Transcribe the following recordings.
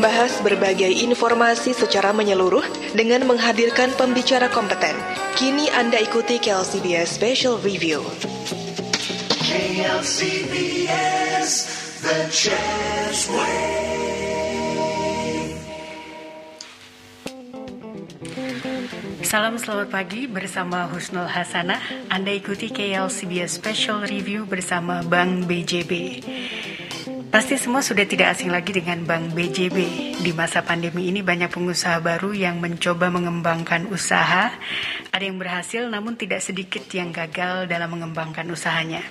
membahas berbagai informasi secara menyeluruh dengan menghadirkan pembicara kompeten. Kini Anda ikuti KLCBS Special Review. KLCBS, the chance way. Salam selamat pagi bersama Husnul Hasanah. Anda ikuti KLCBS Special Review bersama Bank BJB. Pasti semua sudah tidak asing lagi dengan Bank BJB. Di masa pandemi ini banyak pengusaha baru yang mencoba mengembangkan usaha. Ada yang berhasil namun tidak sedikit yang gagal dalam mengembangkan usahanya.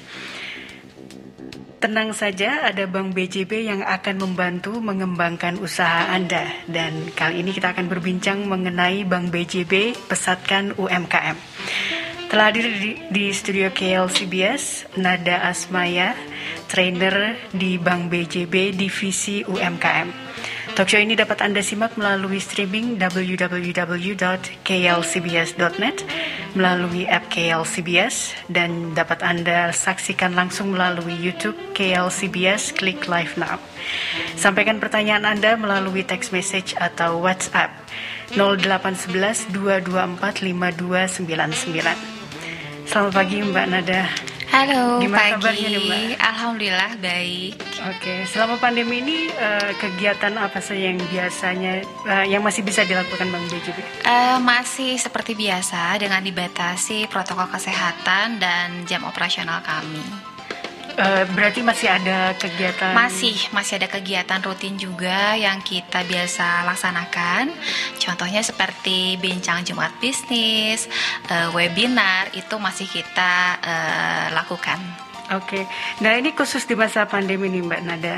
Tenang saja, ada Bank BJB yang akan membantu mengembangkan usaha Anda. Dan kali ini kita akan berbincang mengenai Bank BJB Pesatkan UMKM. Telah hadir di, di studio KLCBS, Nada Asmaya, trainer di Bank BJB Divisi UMKM. Talkshow ini dapat Anda simak melalui streaming www.klcbs.net, melalui app KLCBS, dan dapat Anda saksikan langsung melalui YouTube KLCBS, klik live now. Sampaikan pertanyaan Anda melalui text message atau WhatsApp 0811 224 5299. Selamat pagi Mbak Nada. Halo, Gimana pagi. kabarnya nih, Mbak? Alhamdulillah baik. Oke, selama pandemi ini eh, kegiatan apa saja yang biasanya eh, yang masih bisa dilakukan Bang BJB? Eh, masih seperti biasa dengan dibatasi protokol kesehatan dan jam operasional kami. Eh, berarti masih ada kegiatan? Masih masih ada kegiatan rutin juga yang kita biasa laksanakan. Contohnya seperti bincang Jumat bisnis, eh, webinar itu masih kita eh, lakukan. Oke, nah ini khusus di masa pandemi nih Mbak Nada.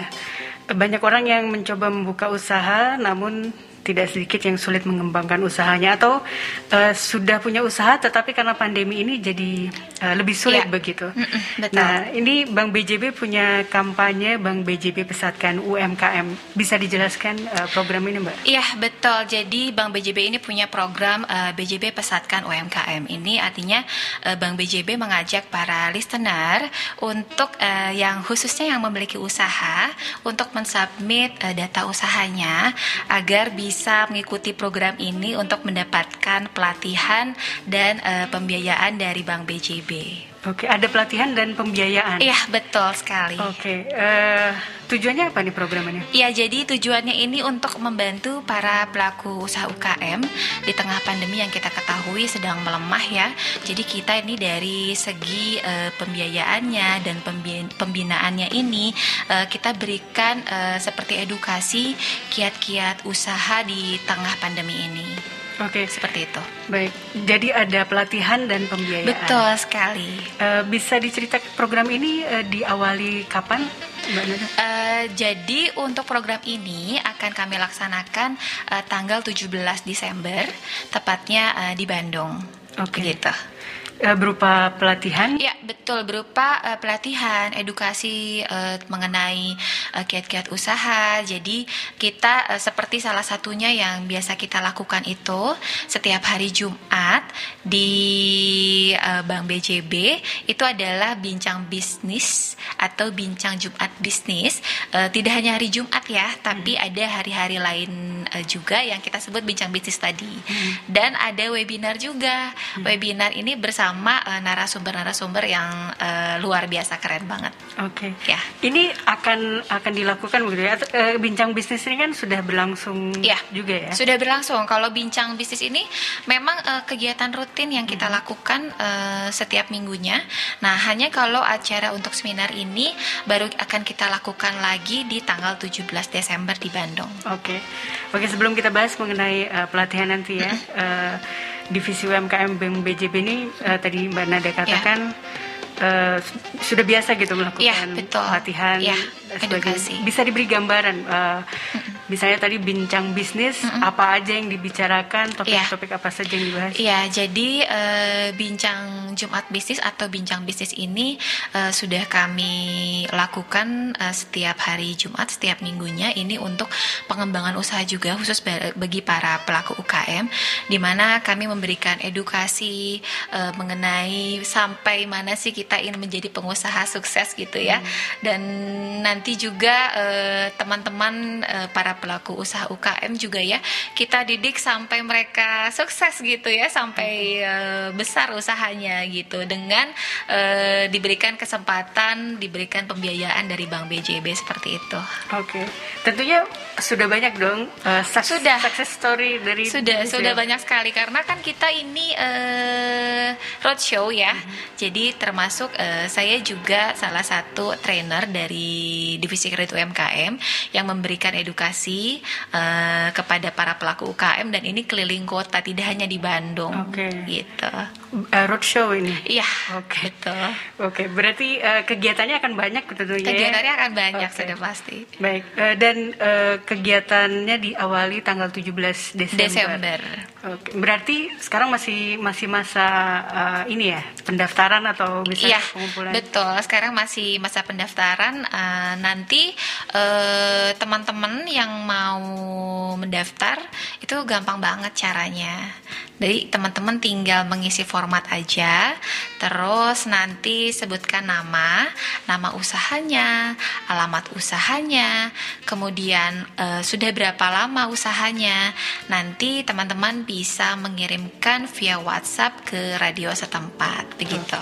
Banyak orang yang mencoba membuka usaha, namun tidak sedikit yang sulit mengembangkan usahanya atau eh, sudah punya usaha tetapi karena pandemi ini jadi eh, lebih sulit Iya. begitu. Betul. Nah, ini Bank BJB punya kampanye Bank BJB Pesatkan UMKM. Bisa dijelaskan eh, program ini, Mbak? Iya betul. Jadi Bank BJB ini punya program eh, BJB Pesatkan UMKM. Ini artinya eh, Bank BJB mengajak para listener untuk eh, yang khususnya yang memiliki usaha untuk mensubmit eh, data usahanya agar bisa mengikuti program ini untuk mendapatkan pelatihan dan eh, pembiayaan dari Bank BJB. Oke, ada pelatihan dan pembiayaan. Iya betul sekali. Oke, eh, tujuannya apa nih programnya? Ya, jadi tujuannya ini untuk membantu para pelaku usaha UKM di tengah pandemi yang kita ketahui sedang melemah ya. Jadi kita ini dari segi eh, pembiayaannya dan pembi- pembinaannya ini eh, kita berikan eh, seperti edukasi kiat-kiat usaha di tengah pandemi ini. Oke, Seperti itu. baik. Jadi ada pelatihan dan pembiayaan. Betul sekali. Eh, bisa diceritakan program ini eh, diawali kapan? Eh, jadi untuk program ini akan kami laksanakan eh, tanggal 17 Desember, tepatnya eh, di Bandung. Oke. Gitu. Eh, berupa pelatihan. Ya betul berupa eh, pelatihan, edukasi eh, mengenai kiat-kiat usaha. Jadi kita eh, seperti salah satunya yang biasa kita lakukan itu setiap hari Jumat di eh, Bank BJB itu adalah bincang bisnis atau bincang Jumat bisnis. Eh, tidak hanya hari Jumat ya, tapi ada hari-hari lain eh, juga yang kita sebut bincang bisnis tadi. Dan ada webinar juga. Webinar ini bersama eh, narasumber-narasumber yang eh, luar biasa keren banget. Oke. Ya. Ini akan akan dilakukan begitu ya? Eh, bincang bisnis ini kan sudah berlangsung Ya, juga ya? Sudah berlangsung. Kalau bincang bisnis ini memang eh, kegiatan rutin yang kita lakukan eh, setiap minggunya. Nah, hanya kalau acara untuk seminar ini baru akan kita lakukan lagi di tanggal 17 Desember di Bandung. Oke, oke sebelum kita bahas mengenai eh, pelatihan nanti ya, eh, divisi UMKM Bank BJB ini eh, tadi Mbak Nada katakan eh, su- sudah biasa gitu melakukan Iya, betul. pelatihan Iya, dan sebagainya. Bisa diberi gambaran, eh, misalnya tadi bincang bisnis, apa aja yang dibicarakan, topik-topik apa saja yang dibahas? Iya, jadi eh, bincang Jumat bisnis atau bincang bisnis ini eh, sudah kami lakukan eh, setiap hari Jumat, setiap minggunya. Ini untuk pengembangan usaha juga khusus ba- bagi para pelaku UKM, di mana kami memberikan edukasi eh, mengenai sampai mana sih kita ingin menjadi pengusaha sukses gitu ya, dan nanti juga teman-teman eh, para pelaku usaha UKM juga ya kita didik sampai mereka sukses gitu ya sampai uh, besar usahanya gitu dengan uh, diberikan kesempatan diberikan pembiayaan dari Bank BJB seperti itu. Oke, okay. tentunya sudah banyak dong uh, sudah success story dari sudah sudah ya? banyak sekali karena kan kita ini uh, roadshow ya, mm-hmm. jadi termasuk uh, saya juga salah satu trainer dari divisi kredit UMKM yang memberikan edukasi uh, kepada para pelaku UKM dan ini keliling kota tidak hanya di Bandung, okay. gitu. Uh, roadshow ini? Iya, oke, okay. betul. Oke, okay. berarti uh, kegiatannya akan banyak tentunya. Ya? Kegiatannya akan banyak okay. sudah pasti. Baik, uh, dan uh, kegiatannya diawali tanggal 17 Desember. Desember. Oke, berarti sekarang masih masih masa uh, ini ya pendaftaran atau misalnya iya, pengumpulan? Betul, sekarang masih masa pendaftaran. Uh, nanti uh, teman-teman yang mau mendaftar itu gampang banget caranya. Jadi teman-teman tinggal mengisi format aja, terus nanti sebutkan nama, nama usahanya, alamat usahanya, kemudian e, sudah berapa lama usahanya. Nanti teman-teman bisa mengirimkan via WhatsApp ke radio setempat, begitu.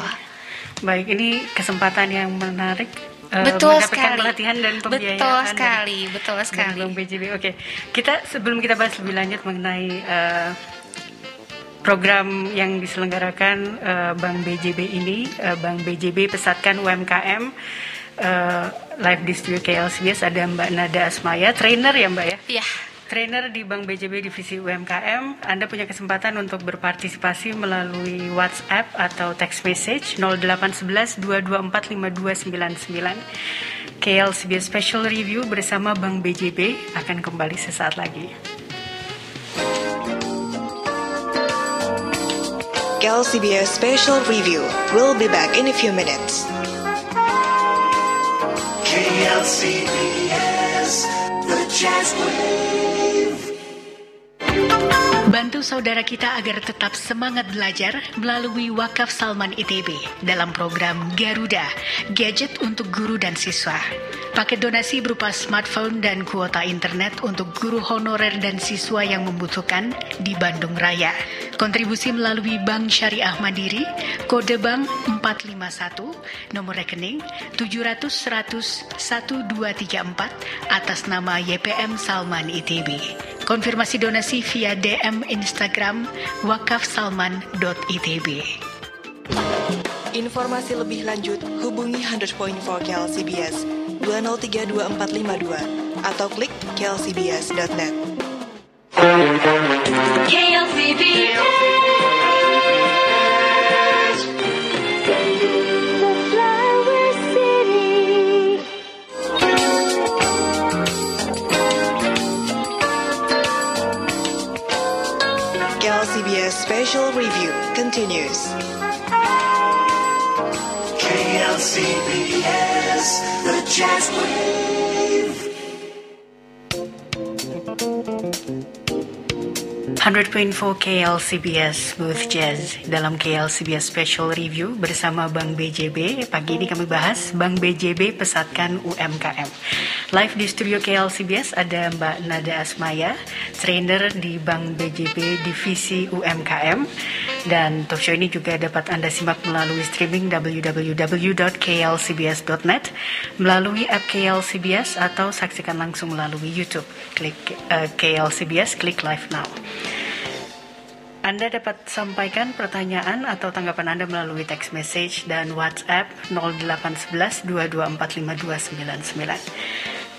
Baik, ini kesempatan yang menarik Uh, betul sekali. pelatihan dan pembiayaan. Betul sekali, dari, betul sekali. BJB. Oke, kita sebelum kita bahas lebih lanjut mengenai uh, program yang diselenggarakan uh, Bank BJB ini, uh, Bank BJB pesatkan UMKM uh, live di studio KLCBS ada Mbak Nada Asmaya, trainer ya Mbak ya? Iya. Trainer di Bank BJB Divisi UMKM, Anda punya kesempatan untuk berpartisipasi melalui WhatsApp atau text message 0811 224 5299. KLCBS Special Review bersama Bank BJB akan kembali sesaat lagi. CBS Special Review. We'll be back in a few minutes. KLCBS, the Jazz Wave. Bantu saudara kita agar tetap semangat belajar melalui Wakaf Salman ITB dalam program Garuda, gadget untuk guru dan siswa. Paket donasi berupa smartphone dan kuota internet untuk guru honorer dan siswa yang membutuhkan di Bandung Raya. Kontribusi melalui Bank Syariah Mandiri, kode bank 451, nomor rekening 700 100 1234 atas nama YPM Salman ITB. Konfirmasi donasi via DM Instagram wakafsalman.itb. Informasi lebih lanjut hubungi 100.4 KLCBS 2032452 atau klik klcbs.net. KLCBS The special Review continues. KLCBS, the Jazz Wave. 100.4 KLCBS Booth Jazz dalam KLCBS Special Review bersama Bank BJB. Pagi ini kami bahas Bank BJB pesatkan UMKM. Live di studio KLCBS ada Mbak Nada Asmaya, trainer di Bank BJB Divisi UMKM. Dan talk show ini juga dapat Anda simak melalui streaming www.klcbs.net, melalui app KLCBS atau saksikan langsung melalui YouTube. Klik uh, eh, KLCBS, klik live now. Anda dapat sampaikan pertanyaan atau tanggapan Anda melalui text message dan WhatsApp 0811 2245299.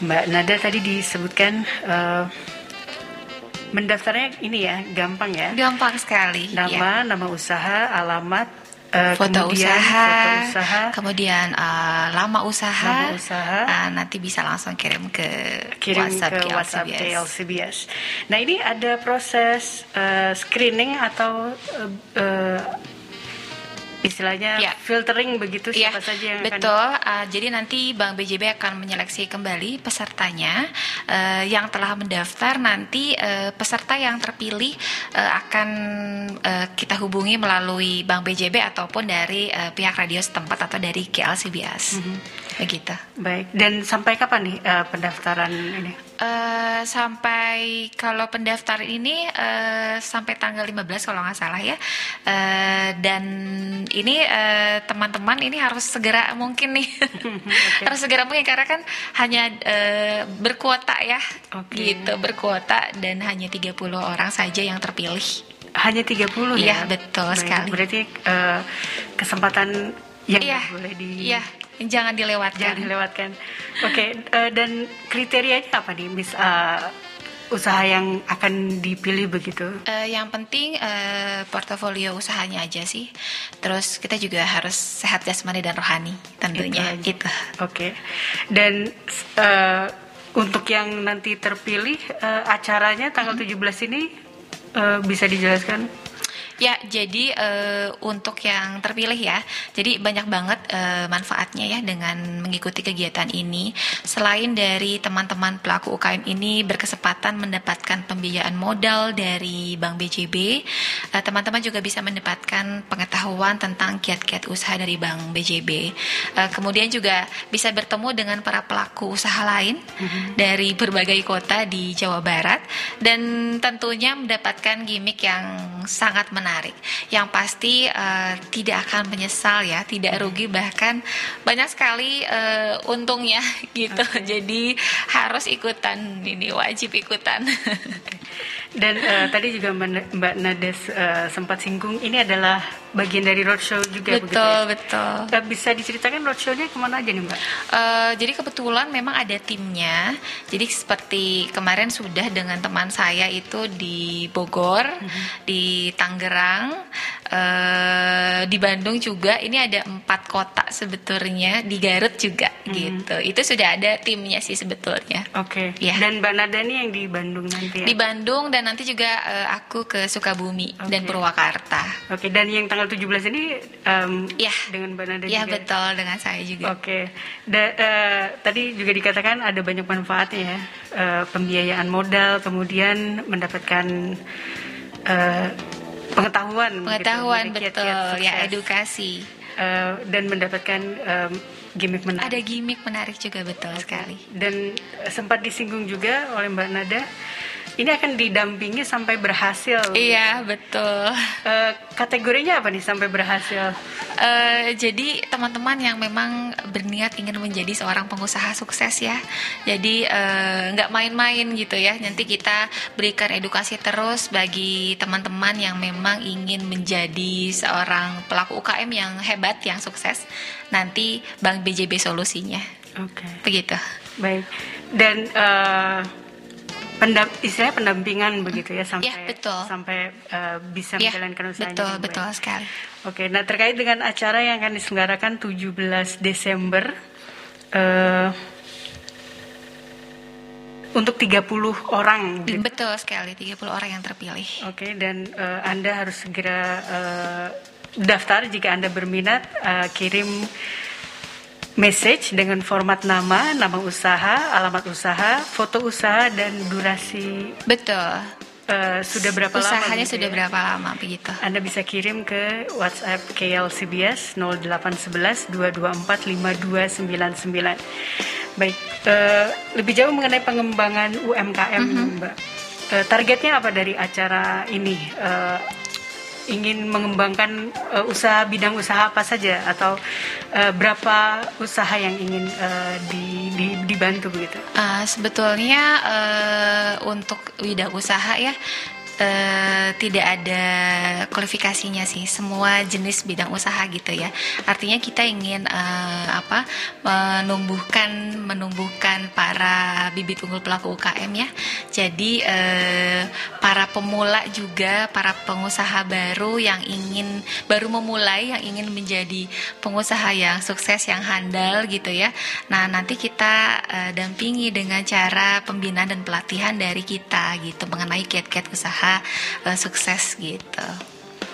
Mbak Nada tadi disebutkan uh, mendaftarnya ini ya gampang ya? Gampang sekali. Nama, ya. nama usaha, alamat, Uh, foto kemudian usaha, foto usaha, kemudian uh, lama usaha, lama usaha. Uh, nanti bisa langsung kirim ke kirim WhatsApp ke WhatsApp KLCBS. Nah ini ada proses uh, screening atau uh, uh, istilahnya ya. filtering begitu ya, siapa saja yang betul. Akan... uh, jadi nanti Bank BJB akan menyeleksi kembali pesertanya. Uh, yang telah mendaftar nanti uh, peserta yang terpilih uh, akan uh, kita hubungi melalui Bank BJB ataupun dari uh, pihak radio setempat atau dari KLCBS mm -hmm. begitu. Baik. Dan sampai kapan nih uh, pendaftaran ini Eh, sampai kalau pendaftar ini eh, sampai tanggal 15 kalau nggak salah ya. Eh, dan ini teman-teman ini harus segera mungkin nih. harus segera mungkin karena kan hanya eh, berkuota ya. Oke. Gitu, berkuota dan hanya 30 orang saja yang terpilih. Hanya 30 ya? Iya, betul Baik, sekali. Berarti eh, kesempatan yang Iya. boleh di Iya, jangan dilewatkan. jangan dilewatkan. Oke, eh, dan kriterianya apa nih, Miss? eh, usaha yang akan dipilih begitu? Eh, yang penting eh, portofolio usahanya aja sih. Terus kita juga harus sehat jasmani dan rohani tentunya. Itu aja. Itu. Oke, dan eh, untuk yang nanti terpilih eh, acaranya tanggal Mm-hmm. 17 ini eh, bisa dijelaskan? Ya, jadi eh, untuk yang terpilih ya, jadi banyak banget eh, manfaatnya ya dengan mengikuti kegiatan ini. Selain dari teman-teman pelaku UKM ini berkesempatan mendapatkan pembiayaan modal dari Bank BJB, eh, teman-teman juga bisa mendapatkan pengetahuan tentang kiat-kiat usaha dari Bank BJB. Eh, kemudian juga bisa bertemu dengan para pelaku usaha lain dari berbagai kota di Jawa Barat dan tentunya mendapatkan gimmick yang sangat menarik. Yang pasti eh, tidak akan menyesal ya, tidak rugi bahkan banyak sekali eh, untungnya gitu. Jadi harus ikutan ini wajib ikutan. Dan eh, tadi juga Mbak Nades eh, sempat singgung ini adalah bagian dari roadshow juga begitu betul, ya? betul. Eh, bisa diceritakan roadshow-nya ke mana aja nih Mbak? Eh, jadi kebetulan memang ada timnya. Jadi seperti kemarin sudah dengan teman saya itu di Bogor, di Tangerang, eh, di Bandung juga. Ini ada empat kota sebetulnya di Garut juga gitu. Itu sudah ada timnya sih sebetulnya. Oke. Iya. Dan Mbak Nada nih yang di Bandung nanti ya? Di Bandung dan nanti juga eh, aku ke Sukabumi dan Oke. Purwakarta. Oke, dan yang tanggal 17 ini em, Iya. dengan Mbak Nada Ya juga? betul dengan saya juga. Oke, Da- eh, tadi juga dikatakan ada banyak manfaatnya ya, Eh, pembiayaan modal, kemudian mendapatkan eh, pengetahuan, Pengetahuan mengenai betul kiat-kiat ya sukses. edukasi. Eh, dan mendapatkan em, gimmick menarik. Ada gimmick menarik juga betul sekali. Dan sempat disinggung juga oleh Mbak Nada, ini akan didampingi sampai berhasil. Iya betul. Eh, kategorinya apa nih sampai berhasil? Eh, jadi teman-teman yang memang berniat ingin menjadi seorang pengusaha sukses ya, jadi eh, nggak main-main gitu ya. Nanti kita berikan edukasi terus bagi teman-teman yang memang ingin menjadi seorang pelaku UKM yang hebat, yang sukses. Nanti Bank BJB solusinya, Oke. begitu. Baik. Dan eh pendam istilahnya pendampingan begitu ya sampai Ya, betul. sampai eh, bisa Ya, menjalankan usahanya. betul betul baik. sekali. Oke, nah terkait dengan acara yang akan diselenggarakan 17 Desember eh untuk 30 orang. gitu. Betul sekali, 30 orang yang terpilih. Oke, dan eh, Anda harus segera eh, daftar jika Anda berminat eh, kirim message dengan format nama, nama usaha, alamat usaha, foto usaha dan durasi Betul. eh, sudah berapa lama? Usahanya begitu sudah ya? berapa lama begitu? Anda bisa kirim ke WhatsApp KLCBS 0811 224 5299. Baik, eh, lebih jauh mengenai pengembangan UMKM, Mbak. Eh, targetnya apa dari acara ini? Ingin mengembangkan eh, usaha bidang usaha apa saja atau eh, berapa usaha yang ingin eh, di- di- dibantu begitu? Uh, sebetulnya uh, untuk bidang usaha ya uh, tidak ada kualifikasinya sih. Semua jenis bidang usaha gitu ya. Artinya kita ingin uh, apa menumbuhkan menumbuhkan para bibit unggul pelaku UKM ya. Jadi uh, para pemula juga para pengusaha baru yang ingin baru memulai yang ingin menjadi pengusaha yang sukses yang handal gitu ya. Nah nanti kita uh, dampingi dengan cara pembinaan dan pelatihan dari kita gitu mengenai kiat-kiat usaha uh, sukses gitu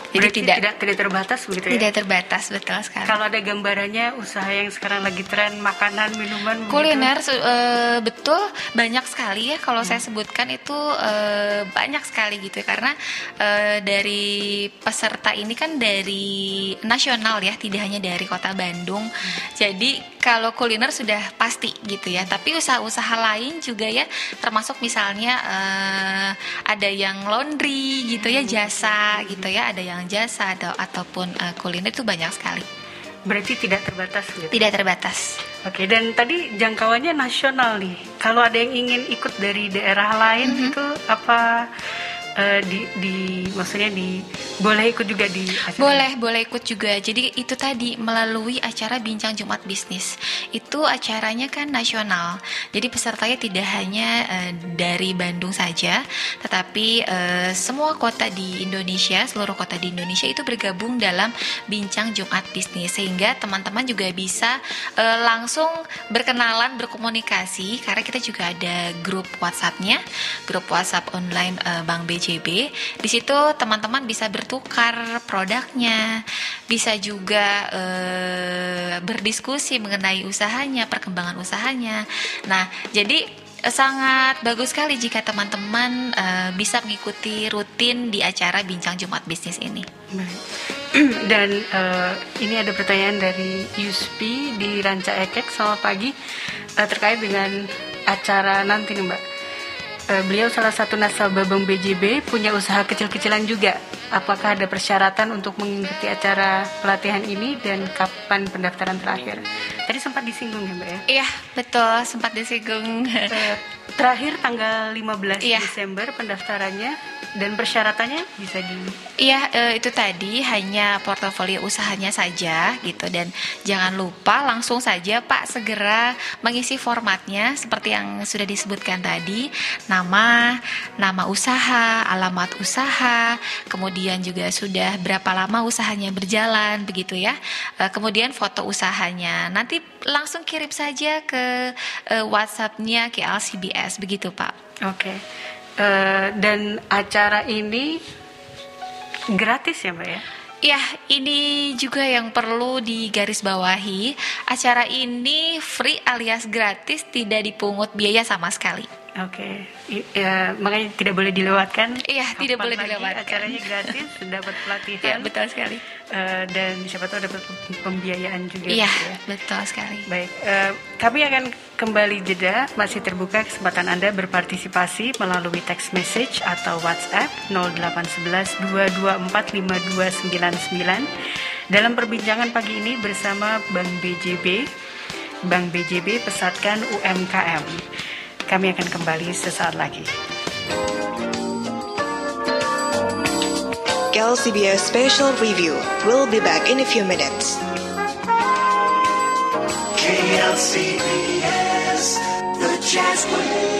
Jadi Berarti tidak tidak tidak terbatas begitu ya. tidak terbatas betul sekali. Kalau ada gambarannya usaha yang sekarang lagi tren makanan, minuman begitu. Kuliner su- eh, betul banyak sekali ya kalau saya sebutkan itu eh, banyak sekali gitu ya karena eh, dari peserta ini kan dari nasional ya tidak hanya dari kota Bandung. Jadi kalau kuliner sudah pasti gitu ya. Tapi usaha-usaha lain juga ya termasuk misalnya eh, ada yang laundry gitu ya jasa gitu ya ada yang jasa atau ataupun eh, kuliner itu banyak sekali. Berarti tidak terbatas gitu. Tidak terbatas. Oke, dan tadi jangkauannya nasional nih. Kalau ada yang ingin ikut dari daerah lain Mhm. itu apa eh, di di maksudnya di boleh ikut juga di acara Boleh, boleh ikut juga. Jadi itu tadi melalui acara Bincang Jumat Bisnis. Itu acaranya kan nasional. Jadi pesertanya tidak hanya eh, dari Bandung saja, tetapi eh, semua kota di Indonesia, seluruh kota di Indonesia itu bergabung dalam Bincang Jumat Bisnis sehingga teman-teman juga bisa eh, langsung berkenalan, berkomunikasi karena kita juga ada grup WhatsApp-nya, grup WhatsApp online eh, Bank BJB. Di situ teman-teman bisa bertukar produknya, bisa juga eh, berdiskusi mengenai usahanya, perkembangan usahanya. Nah, jadi eh, sangat bagus sekali jika teman-teman eh, bisa mengikuti rutin di acara Bincang Jumat Bisnis ini. Dan eh, ini ada pertanyaan dari Yuspi di Ranca Ekek. Selamat pagi. Eh, terkait dengan acara nanti nih Mbak. Eh, beliau salah satu nasabah Bank BJB punya usaha kecil-kecilan juga. Apakah ada persyaratan untuk mengikuti acara pelatihan ini dan kapan pendaftaran terakhir? Tadi sempat disinggung ya Mbak ya. Iya, betul, sempat disinggung. Terakhir tanggal 15 Iya. Desember pendaftarannya dan persyaratannya bisa di Iya, eh, itu tadi hanya portofolio usahanya saja gitu dan jangan lupa langsung saja Pak segera mengisi formatnya seperti yang sudah disebutkan tadi, nama, nama usaha, alamat usaha, kemudian juga sudah berapa lama usahanya berjalan begitu ya. Eh, kemudian foto usahanya. Nanti langsung kirim saja ke eh, WhatsApp-nya KLCBS begitu, Pak. Oke. Eh, dan acara ini gratis ya Mbak ya? Ya, ini juga yang perlu digarisbawahi. Acara ini free alias gratis, tidak dipungut biaya sama sekali. Oke, I- ya, makanya tidak boleh dilewatkan. Iya, tidak Kapan boleh lagi dilewatkan. Acaranya gratis, dapat pelatihan. Ya, betul sekali. Eh, dan siapa tahu dapat pembiayaan juga. Iya, gitu ya. betul sekali. Baik, eh, kami akan kembali jeda. Masih terbuka kesempatan Anda berpartisipasi melalui text message atau WhatsApp 0811 224 5299 dalam perbincangan pagi ini bersama Bank BJB. Bank BJB pesatkan UMKM. Kami akan kembali sesaat lagi. KLCBS Special Review. We'll be back in a few minutes. KLCBS, the Jazz Wave.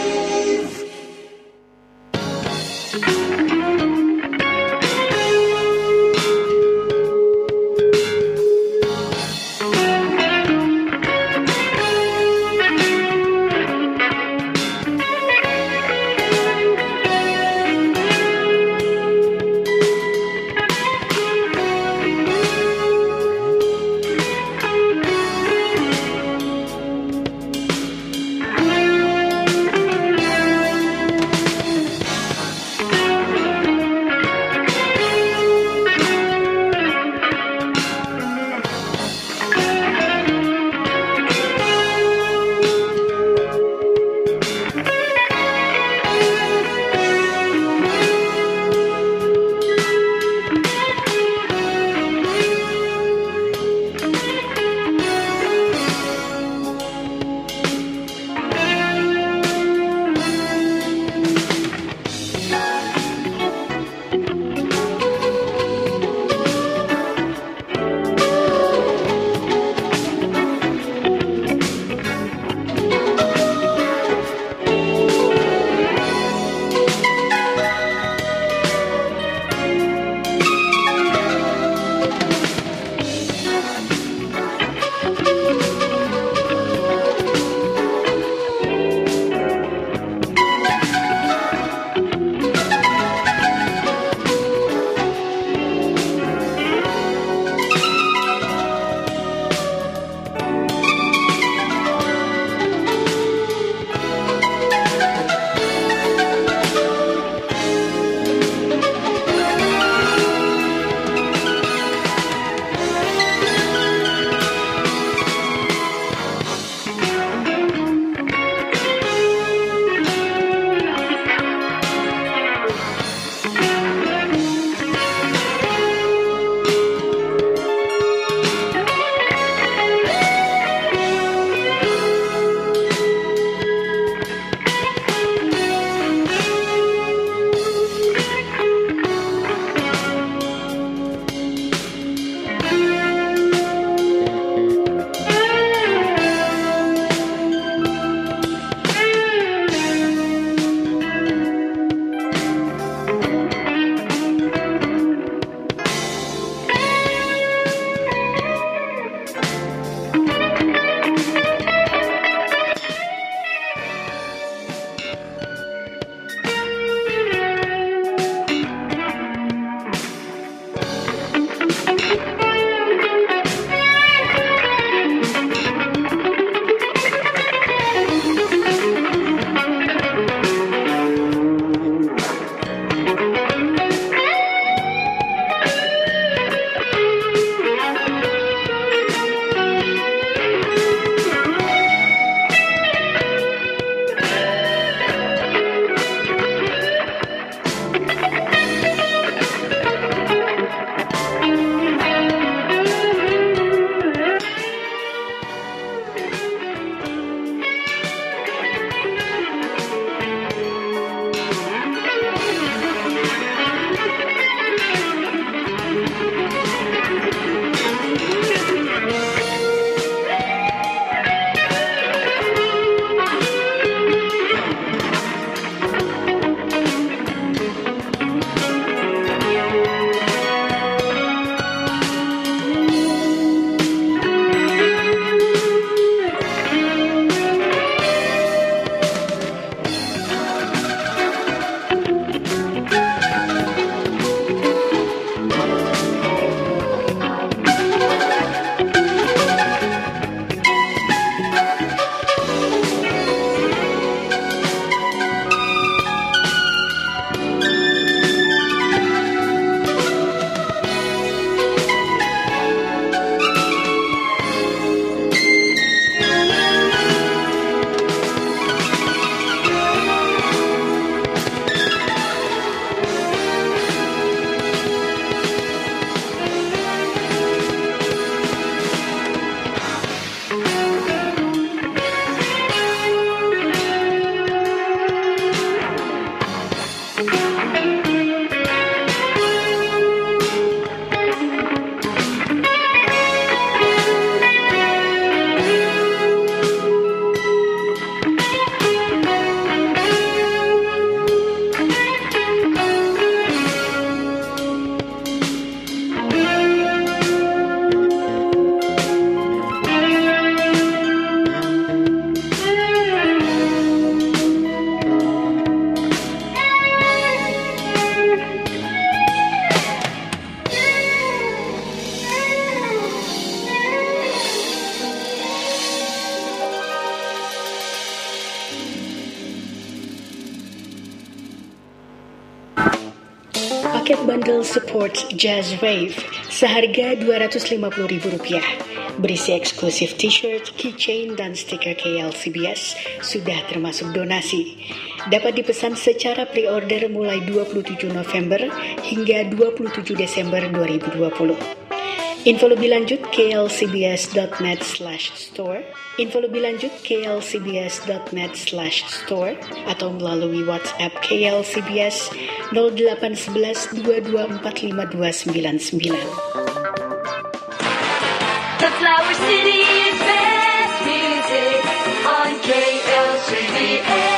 Jazz Wave seharga Rp250.000 berisi eksklusif t-shirt, keychain, dan stiker KLCBS sudah termasuk donasi. Dapat dipesan secara pre-order mulai 27 November hingga 27 Desember 2020. Info lebih lanjut klcbs.net slash store. Info lebih lanjut klcbs.net slash store. Atau melalui WhatsApp KLCBS 0811 22452299 The Flower City is best music on KLCBS.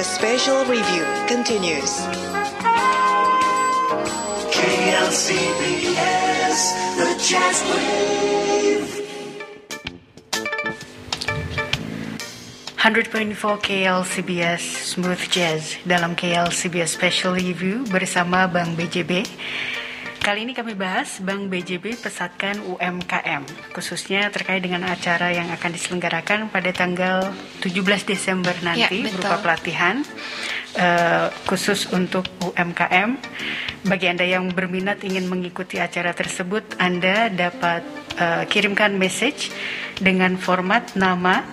KLCBS Special Review continues. KLCBS, the Jazz Wave. 100.4 KL CBS Smooth Jazz dalam KL CBS Special Review bersama Bang BJB. Kali ini kami bahas Bank BJB pesatkan UMKM, khususnya terkait dengan acara yang akan diselenggarakan pada tanggal 17 Desember nanti Ya, betul. berupa pelatihan eh, khusus untuk UMKM. Bagi Anda yang berminat ingin mengikuti acara tersebut, Anda dapat eh, kirimkan message dengan format nama,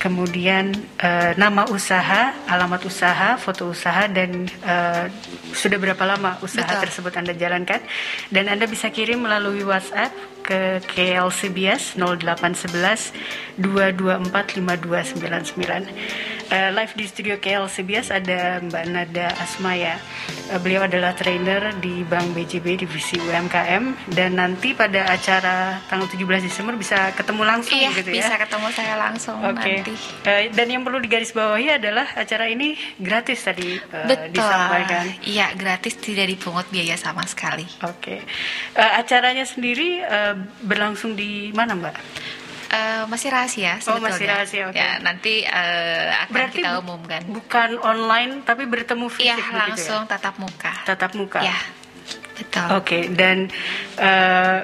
kemudian eh, nama usaha, alamat usaha, foto usaha, dan eh, sudah berapa lama usaha Betul. tersebut Anda jalankan. Dan Anda bisa kirim melalui WhatsApp ke KLCBS 0811 224 5299. Eh, live di studio KLCBS ada Mbak Nada Asmaya. Eh, beliau adalah trainer di Bank BJB divisi UMKM dan nanti pada acara tanggal 17 Desember bisa ketemu langsung Iya, gitu ya. bisa ketemu saya langsung Oke. nanti. Eh, dan yang perlu digarisbawahi adalah acara ini gratis tadi eh, Betul. disampaikan. Iya, gratis tidak dipungut biaya sama sekali. Oke. Eh, acaranya sendiri eh, berlangsung di mana, Mbak? Eh, masih rahasia Oh, sebetulnya. masih rahasia, oke. Ya, nanti eh, akan Berarti kita umumkan. Bukan online tapi bertemu fisik Iya, begitu langsung ya? tatap muka. Tatap muka. Ya, betul. Oke, dan eh,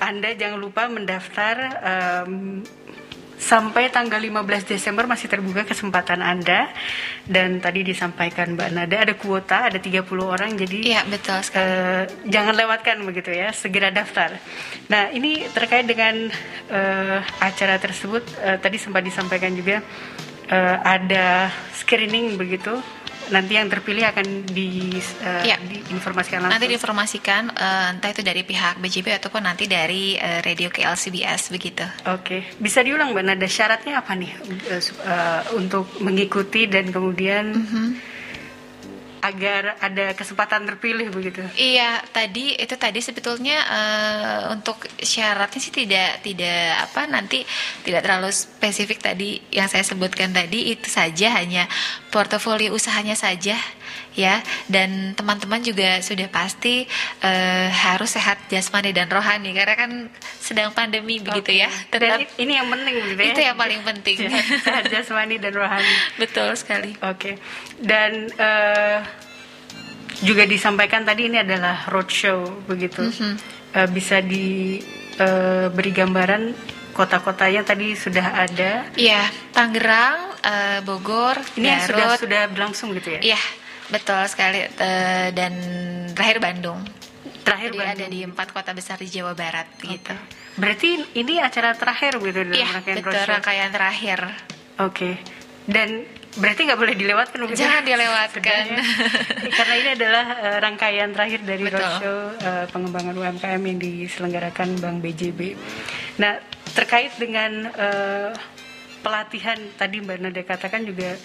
Anda jangan lupa mendaftar em, sampai tanggal 15 Desember masih terbuka kesempatan Anda dan tadi disampaikan Mbak Nada ada kuota ada 30 orang jadi Iya, betul sekali. Eh, jangan lewatkan begitu ya, segera daftar. Nah, ini terkait dengan eh, acara tersebut eh, tadi sempat disampaikan juga eh, ada screening begitu. Nanti yang terpilih akan di, eh, Iya. diinformasikan langsung. Nanti diinformasikan eh, entah itu dari pihak BJB ataupun nanti dari eh, radio KLCBS begitu. Oke, bisa diulang Mbak Nada syaratnya apa nih su- eh, untuk mengikuti dan kemudian Mhm. Agar ada kesempatan terpilih begitu? Iya, tadi itu tadi sebetulnya eh, untuk syaratnya sih tidak tidak apa nanti tidak terlalu spesifik tadi yang saya sebutkan tadi itu saja hanya portofolio usahanya saja ya dan teman-teman juga sudah pasti eh, harus sehat jasmani dan rohani karena kan sedang pandemi begitu Oke. ya. Dan Tetap i- ini yang penting begitu ya? itu yang paling penting. Sehat jasmani dan rohani. Betul sekali. Oke, dan eh, juga disampaikan tadi ini adalah roadshow begitu. Mhm. Eh, bisa diberi gambaran kota-kota yang tadi sudah ada. Iya, Tangerang, Bogor, Ini yang sudah Garut, sudah berlangsung gitu ya. Iya, betul sekali. Eh, dan terakhir Bandung. Terakhir Jadi Bandung. ada di empat kota besar di Jawa Barat gitu. Berarti ini acara terakhir begitu dalam Iya, rangkaian betul roadshow. rangkaian terakhir. Oke. Dan berarti nggak boleh dilewatkan begitu? Jangan dilewatkan. Sebenarnya. Karena ini adalah eh, rangkaian terakhir dari Betul. roadshow eh, pengembangan UMKM yang diselenggarakan Bank BJB. Nah, terkait dengan eh, pelatihan tadi Mbak Nada katakan juga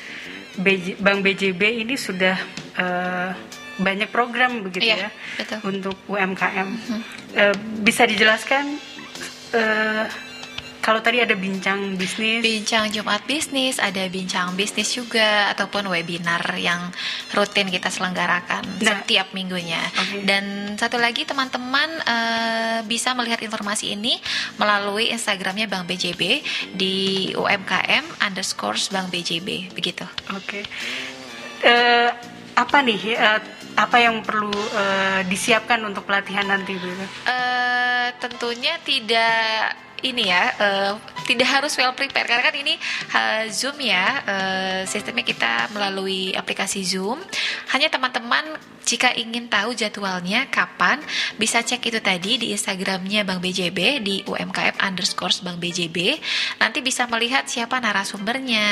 BJ Bank BJB ini sudah eh, banyak program begitu Iya, ya betul. Untuk UMKM. Eh, bisa dijelaskan eh, kalau tadi ada bincang bisnis Bincang Jumat bisnis, ada bincang bisnis juga ataupun webinar yang rutin kita selenggarakan Nah. setiap minggunya. Oke. Dan satu lagi teman-teman eh, bisa melihat informasi ini melalui Instagramnya Bank BJB di UMKM underscore Bank BJB begitu. Oke. Eh, apa nih? eh, apa yang perlu eh, disiapkan untuk pelatihan nanti, Bu? Eh, tentunya tidak ini ya eh, tidak harus well prepare karena kan ini eh, Zoom ya eh, sistemnya kita melalui aplikasi Zoom. Hanya teman-teman jika ingin tahu jadwalnya kapan bisa cek itu tadi di Instagramnya Bank BJB di UMKM underscore Bank BJB. Nanti bisa melihat siapa narasumbernya,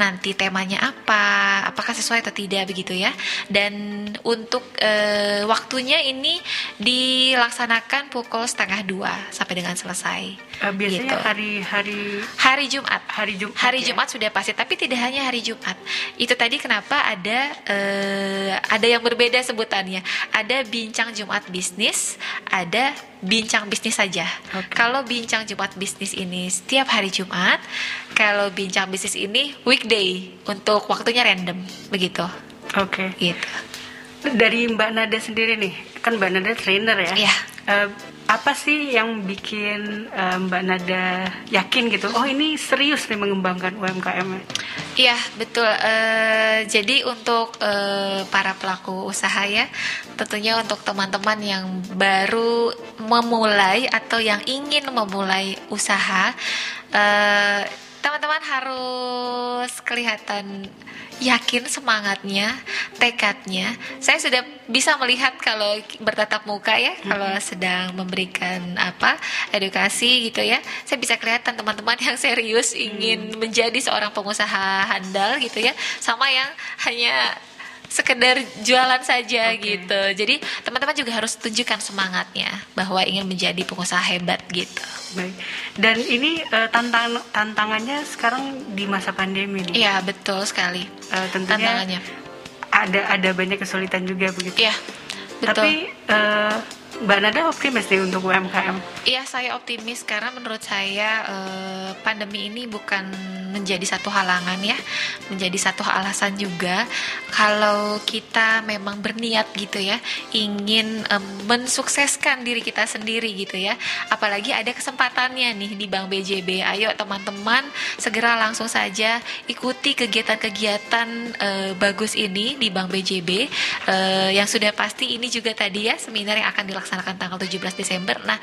nanti temanya apa, apakah sesuai atau tidak begitu ya. Dan untuk eh, waktunya ini dilaksanakan pukul setengah dua sampai dengan selesai. Eh, biasanya Gitu. hari-hari Hari Jumat. Hari Jumat Hari ya? Jumat sudah pasti, tapi tidak hanya hari Jumat. Itu tadi kenapa ada eh, ada yang berbeda sebutannya. Ada bincang Jumat bisnis, ada bincang bisnis saja. Oke. Kalau bincang Jumat bisnis ini setiap hari Jumat, kalau bincang bisnis ini weekday untuk waktunya random, begitu. Oke. Gitu. Dari Mbak Nada sendiri nih, kan Mbak Nada trainer ya. Iya. Eh, apa sih yang bikin eh, Mbak Nada yakin gitu? Oh ini serius nih mengembangkan UMKM. -nya? Iya betul. Eh, jadi untuk eh, para pelaku usaha ya, tentunya untuk teman-teman yang baru memulai atau yang ingin memulai usaha, eh, teman-teman harus kelihatan yakin semangatnya, tekadnya. Saya sudah bisa melihat kalau bertatap muka ya, kalau sedang memberikan apa edukasi gitu ya, saya bisa kelihatan teman-teman yang serius ingin menjadi seorang pengusaha handal gitu ya, sama yang hanya sekedar jualan saja Oke. gitu. Jadi teman-teman juga harus tunjukkan semangatnya bahwa ingin menjadi pengusaha hebat gitu. Baik. Dan ini eh, tantang tantangannya sekarang di masa pandemi nih. Iya betul sekali. Eh, tentunya Tantangannya. ada ada banyak kesulitan juga begitu. Iya betul. Tapi eh, Mbak Nada optimis nih untuk UMKM. Iya, saya optimis karena menurut saya eh, pandemi ini bukan menjadi satu halangan ya, menjadi satu alasan juga kalau kita memang berniat gitu ya, ingin em, mensukseskan diri kita sendiri gitu ya. Apalagi ada kesempatannya nih di Bank BJB. Ayo teman-teman segera langsung saja ikuti kegiatan-kegiatan eh, bagus ini di Bank BJB eh, yang sudah pasti ini juga tadi ya seminar yang akan dilaksanakan tanggal 17 Desember. Nah,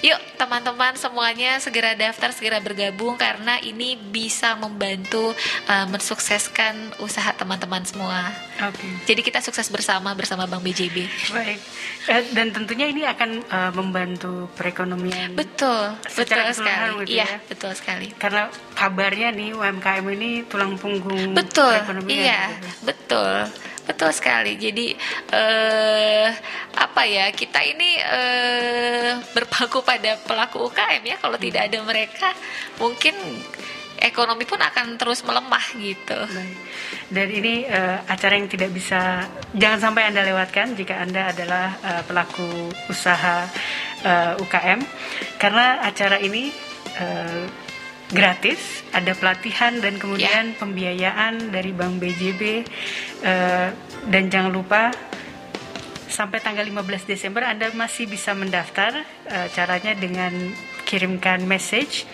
yuk teman-teman semuanya segera daftar, segera bergabung karena ini bisa membantu eh, mensukseskan usaha teman-teman semua. Oke. Jadi kita sukses bersama bersama Bank BJB. Baik. Eh, dan tentunya ini akan eh, membantu perekonomian. Betul, Secara betul sekali. gitu Iya, ya. betul sekali. Karena kabarnya nih UMKM ini tulang punggung Betul, perekonomian. iya, gitu. betul, betul sekali. Jadi eh apa ya kita ini eh berpaku pada pelaku UKM ya. Kalau tidak ada mereka, mungkin ekonomi pun akan terus melemah gitu. Dan ini eh, acara yang tidak bisa jangan sampai anda lewatkan jika anda adalah eh, pelaku usaha eh, UKM karena acara ini eh, gratis, ada pelatihan dan kemudian pembiayaan dari Bank BJB eh, dan jangan lupa sampai tanggal 15 Desember Anda masih bisa mendaftar eh, caranya dengan kirimkan message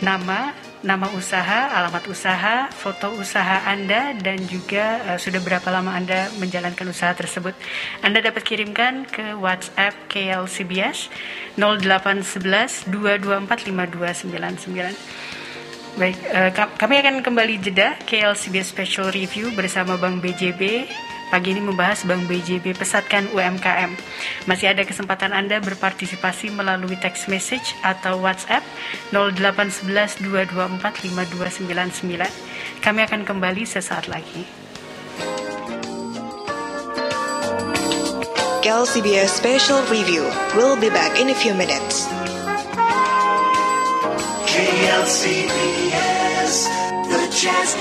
nama, nama usaha, alamat usaha, foto usaha Anda dan juga eh, sudah berapa lama Anda menjalankan usaha tersebut. Anda dapat kirimkan ke WhatsApp KLCBS 0811 224 5299. Baik, ka- kami akan kembali jeda KLCBS Special Review bersama Bank BJB. Pagi ini membahas Bank BJB pesatkan UMKM. Masih ada kesempatan Anda berpartisipasi melalui text message atau WhatsApp 0811 224 5299. Kami akan kembali sesaat lagi. KLCBS Special Review. We'll be back in a few minutes. KLCBS, the Jazz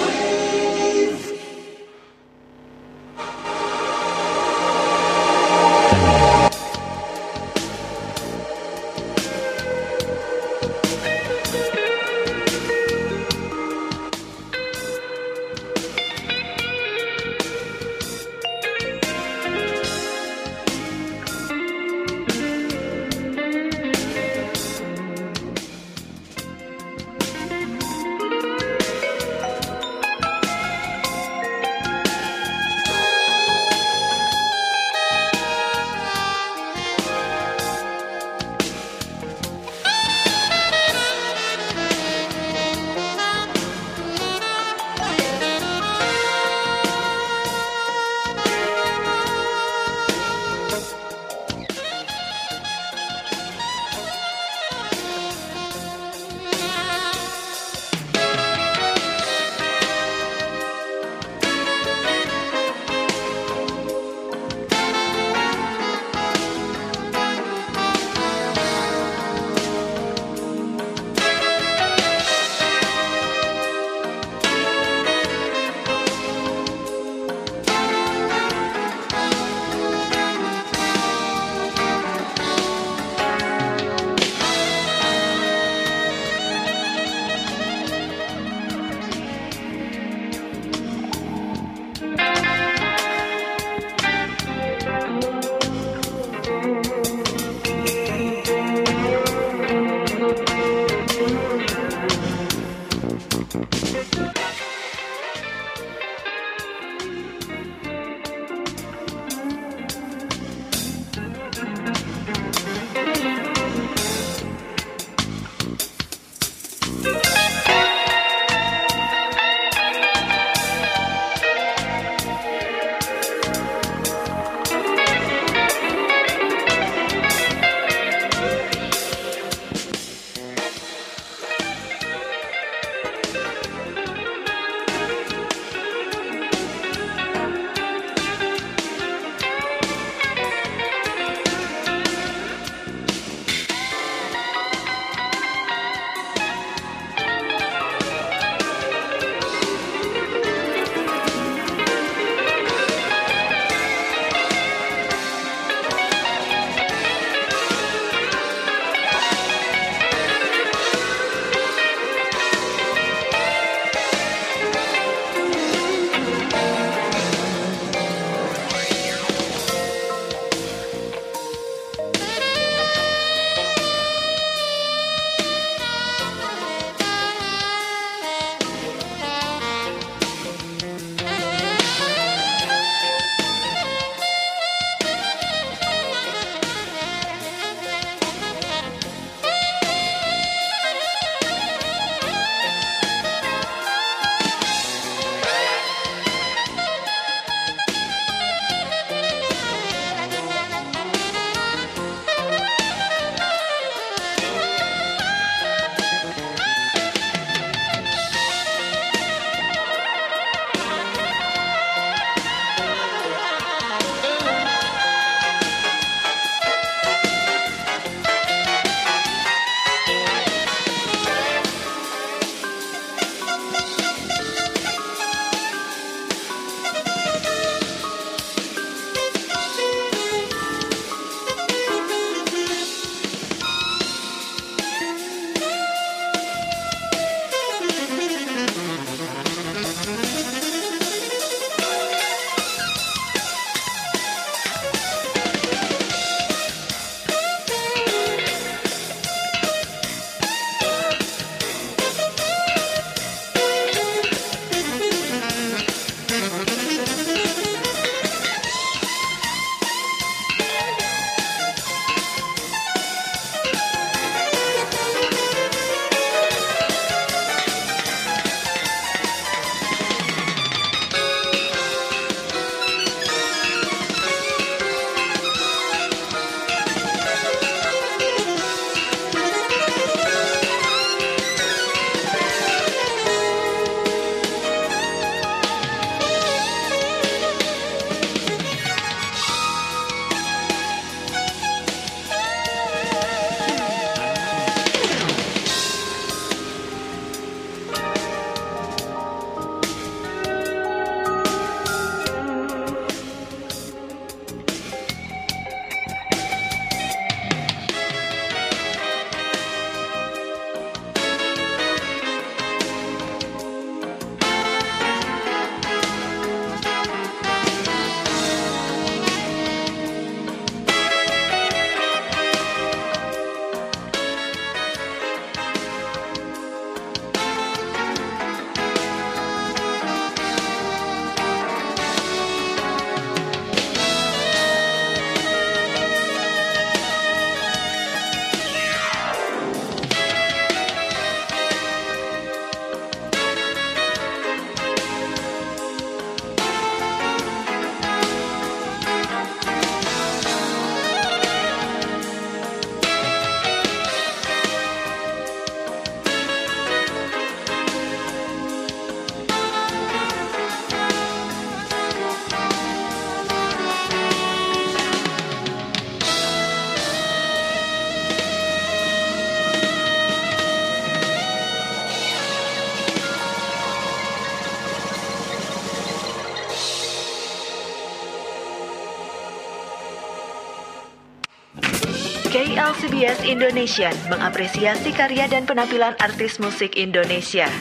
KLCBS Indonesia mengapresiasi karya dan penampilan artis musik Indonesia.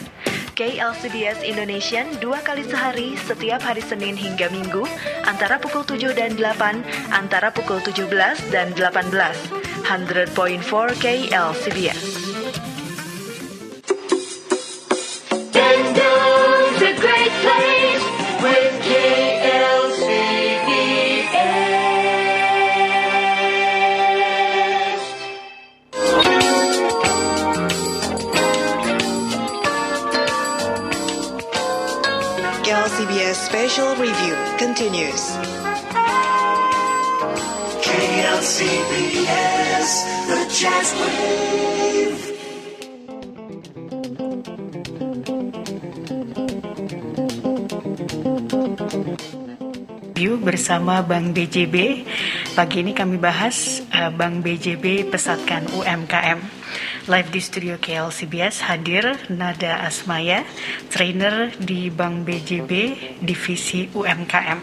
KLCBS Indonesia dua kali sehari setiap hari Senin hingga Minggu antara pukul 7 dan 8, antara pukul 17 dan 18. 100.4 KLCBS. Bersama Bank BJB. Pagi ini kami bahas uh, Bank BJB pesatkan UMKM. Live di studio KLCBS hadir Nada Asmaya, trainer di Bank BJB divisi UMKM.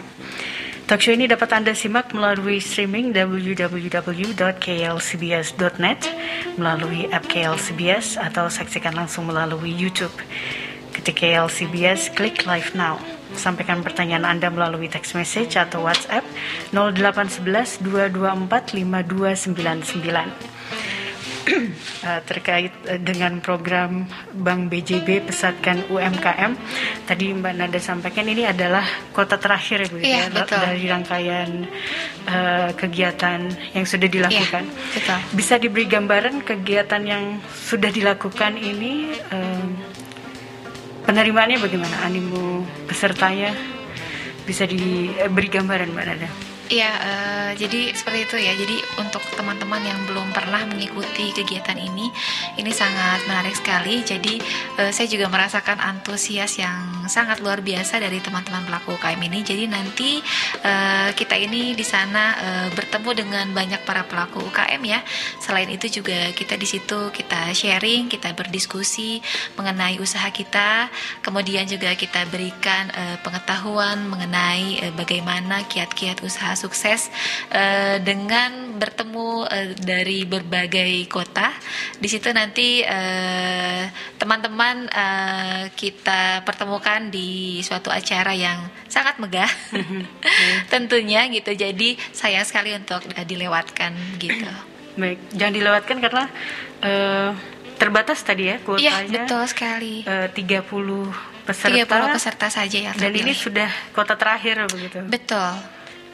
Talkshow ini dapat Anda simak melalui streaming www.klcbs.net, melalui app KLCBS atau saksikan langsung melalui YouTube. Ketik KLCBS, klik Live Now. Sampaikan pertanyaan Anda melalui text message atau WhatsApp 0811 224 5299. Uh, terkait uh, dengan program Bank BJB pesatkan UMKM tadi Mbak Nada sampaikan ini adalah kota terakhir ya Bu, Iya, ya, betul. dari rangkaian uh, kegiatan yang sudah dilakukan. Iya, betul. Bisa diberi gambaran kegiatan yang sudah dilakukan ini um, penerimaannya bagaimana? Animo pesertanya bisa diberi gambaran Mbak Nada? Iya, eh, jadi seperti itu ya. Jadi untuk teman-teman yang belum pernah mengikuti kegiatan ini, ini sangat menarik sekali. Jadi eh, saya juga merasakan antusias yang sangat luar biasa dari teman-teman pelaku UKM ini. Jadi nanti eh, kita ini di sana eh, bertemu dengan banyak para pelaku UKM ya. Selain itu juga kita di situ kita sharing, kita berdiskusi mengenai usaha kita. Kemudian juga kita berikan eh, pengetahuan mengenai eh, bagaimana kiat-kiat usaha sukses eh, dengan bertemu eh, dari berbagai kota. Di situ nanti eh, teman-teman eh, kita pertemukan di suatu acara yang sangat megah, tentunya gitu. Jadi sayang sekali untuk eh, dilewatkan gitu. Baik, jangan dilewatkan karena eh, terbatas tadi ya Iya kuotanya. betul sekali. eh, 30 peserta. 30 peserta saja yang Dan ini sudah kota terakhir begitu. Betul.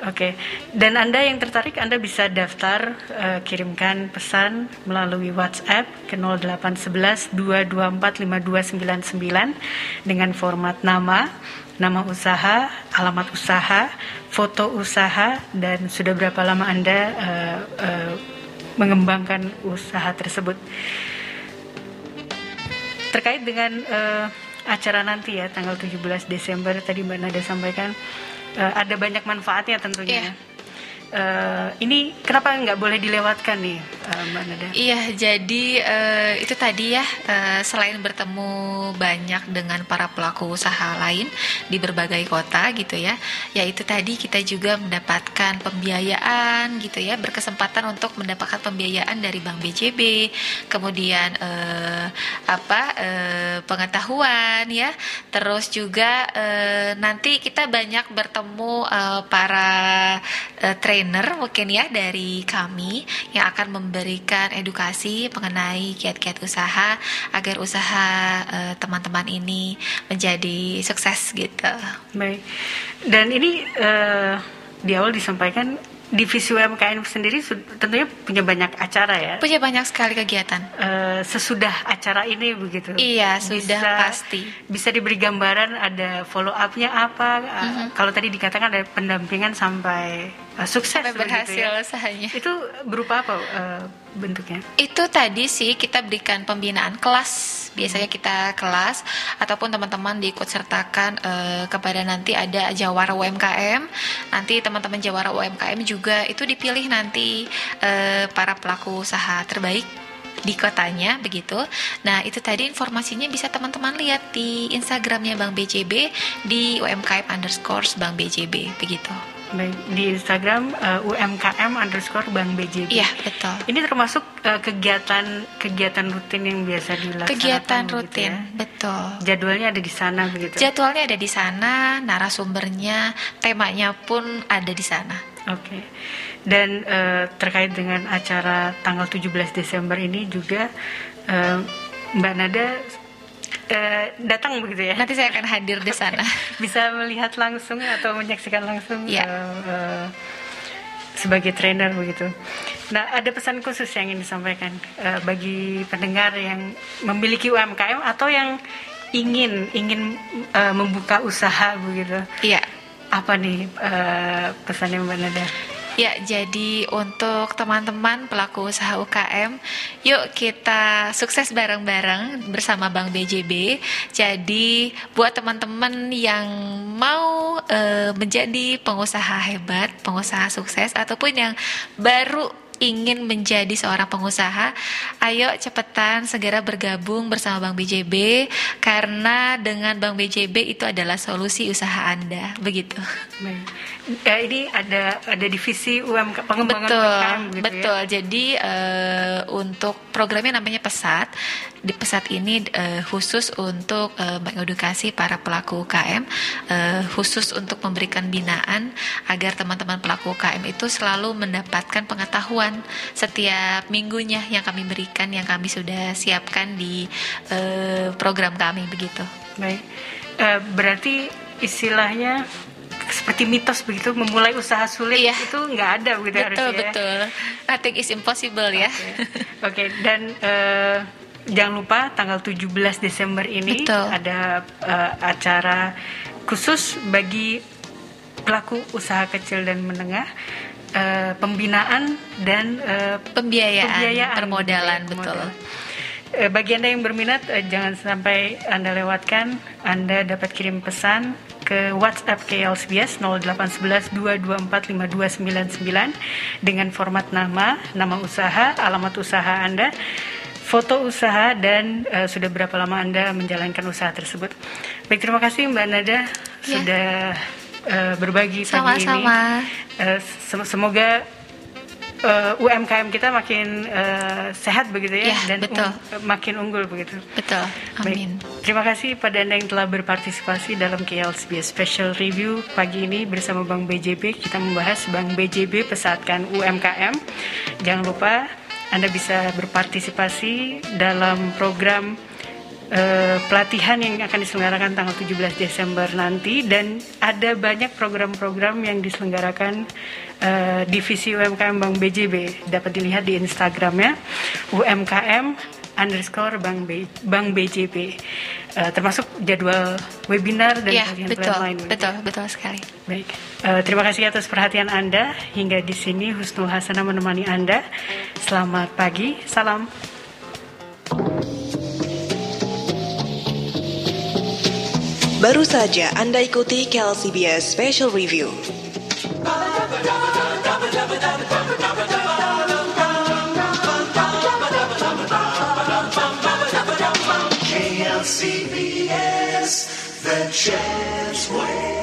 Oke. Dan Anda yang tertarik Anda bisa daftar eh, kirimkan pesan melalui WhatsApp ke 0811 224 5299 dengan format nama, nama usaha, alamat usaha, foto usaha dan sudah berapa lama Anda eh, eh, mengembangkan usaha tersebut. Terkait dengan eh, acara nanti ya tanggal 17 Desember tadi Mbak Nada sampaikan eh, ada banyak manfaatnya tentunya. Iya. Eh, ini kenapa nggak boleh dilewatkan nih eh, Mbak Nada? Iya, jadi eh, itu tadi ya, eh, selain bertemu banyak dengan para pelaku usaha lain di berbagai kota gitu ya, ya itu tadi kita juga mendapatkan pembiayaan gitu ya, berkesempatan untuk mendapatkan pembiayaan dari Bank BJB, kemudian eh, apa eh, pengetahuan ya, terus juga eh, nanti kita banyak bertemu eh, para eh, trainer mungkin ya dari kami yang akan memberikan edukasi mengenai kiat-kiat usaha agar usaha eh, teman-teman ini menjadi sukses gitu. Baik. Dan ini eh, di awal disampaikan divisi UMKM sendiri tentunya punya banyak acara ya. Punya banyak sekali kegiatan. Eh, sesudah acara ini begitu. Iya, sudah pasti. Bisa diberi gambaran ada follow up-nya apa? Eh, Mhm. Kalau tadi dikatakan ada pendampingan sampai eh, sukses Sampai begitu berhasil ya. usahanya. Itu berupa apa eh, bentuknya? Itu tadi sih kita berikan pembinaan kelas. Biasanya kita kelas ataupun teman-teman diikut sertakan eh, kepada nanti ada jawara UMKM. Nanti teman-teman jawara UMKM juga itu dipilih nanti eh, para pelaku usaha terbaik di kotanya begitu. Nah itu tadi informasinya bisa teman-teman lihat di Instagramnya Bank BJB di UMKM underscore Bank BJB begitu. Baik, di Instagram eh, UMKM underscore Bank BJB. Iya betul. Ini termasuk eh, kegiatan kegiatan rutin yang biasa dilaksanakan. Kegiatan rutin ya? betul. Jadwalnya ada di sana begitu. Jadwalnya ada di sana, narasumbernya, temanya pun ada di sana. Oke. Dan eh, terkait dengan acara tanggal 17 Desember ini juga eh, Mbak Nada eh, datang begitu ya? Nanti saya akan hadir di sana. Bisa melihat langsung atau menyaksikan langsung Iya. eh, eh, sebagai trainer begitu. Nah, ada pesan khusus yang ingin disampaikan eh, bagi pendengar yang memiliki UMKM atau yang ingin ingin uh, membuka usaha begitu. Iya. Apa nih uh, pesannya Mbak Nada? Ya, jadi untuk teman-teman pelaku usaha UKM, yuk kita sukses bareng-bareng bersama Bank BJB. Jadi buat teman-teman yang mau uh, menjadi pengusaha hebat, pengusaha sukses ataupun yang baru ingin menjadi seorang pengusaha, ayo cepetan segera bergabung bersama Bank BJB karena dengan Bank BJB itu adalah solusi usaha Anda, begitu. Ya, ini ada ada divisi UMK pengembangan betul, UMKM gitu betul. ya. Jadi uh, untuk programnya namanya Pesat. Di Pesat ini uh, khusus untuk uh, mengedukasi para pelaku UKM, uh, khusus untuk memberikan binaan agar teman-teman pelaku UKM itu selalu mendapatkan pengetahuan setiap minggunya yang kami berikan, yang kami sudah siapkan di uh, program kami begitu. Baik. Uh, berarti istilahnya seperti mitos begitu memulai usaha sulit Iya. itu nggak ada begitu Betul harusnya. ya? betul. Nothing is impossible ya. Oke, dan eh, jangan lupa tanggal 17 Desember ini Betul. ada eh, acara khusus bagi pelaku usaha kecil dan menengah eh, pembinaan dan eh, Pembiayaan, permodalan gitu ya, betul. modal. Bagi Anda yang berminat, jangan sampai Anda lewatkan. Anda dapat kirim pesan ke WhatsApp KLSBS 0811 224 5299 dengan format nama, nama usaha, alamat usaha Anda, foto usaha dan eh, sudah berapa lama Anda menjalankan usaha tersebut. Baik, terima kasih Mbak Nada sudah eh, berbagi pagi ini. Sama-sama. Eh, sem- semoga eh, UMKM kita makin eh, sehat begitu ya, Ya, dan betul. ung- makin unggul begitu. Betul. Amin. Baik, terima kasih pada Anda yang telah berpartisipasi dalam KLSBS Special Review pagi ini bersama Bank BJB. Kita membahas Bank BJB pesatkan UMKM. Jangan lupa Anda bisa berpartisipasi dalam program eh, pelatihan yang akan diselenggarakan tanggal 17 Desember nanti dan ada banyak program-program yang diselenggarakan eh, divisi UMKM Bank BJB dapat dilihat di Instagramnya UMKM underscore Bank, B, Bank BJB Eh, termasuk jadwal webinar dan Iya, pelatihan betul, lain. betul, betul sekali. Baik, Eh, terima kasih atas perhatian Anda hingga di sini Husnul Hasanah menemani Anda. Selamat pagi, salam. Baru saja Anda ikuti KLCBS Special Review. KLCBS, the chance wave.